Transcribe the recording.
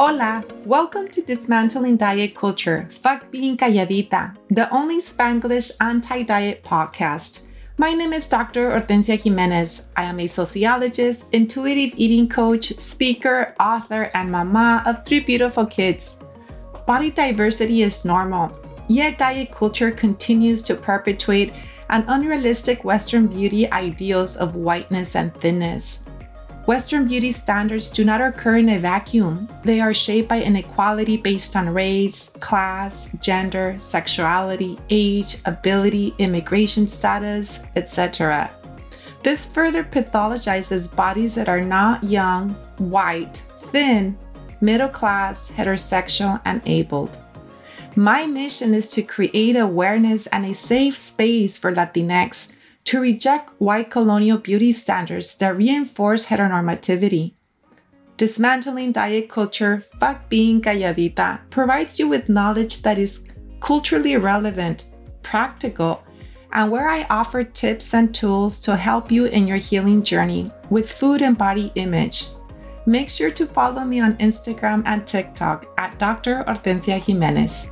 Hola, welcome to Dismantling Diet Culture, Fuck Being Calladita, the only Spanglish anti diet podcast. My name is Dr. Hortencia Jimenez. I am a sociologist, intuitive eating coach, speaker, author, and mama of three beautiful kids. Body diversity is normal, yet diet culture continues to perpetuate an unrealistic Western beauty ideals of whiteness and thinness. Western beauty standards do not occur in a vacuum. They are shaped by inequality based on race, class, gender, sexuality, age, ability, immigration status, etc. This further pathologizes bodies that are not young, white, thin, middle class, heterosexual, and abled. My mission is to create awareness and a safe space for Latinx to reject white colonial beauty standards that reinforce heteronormativity. Dismantling diet culture, fuck being calladita, provides you with knowledge that is culturally relevant, practical, and where I offer tips and tools to help you in your healing journey with food and body image. Make sure to follow me on Instagram and TikTok at Dr. Hortencia Jimenez.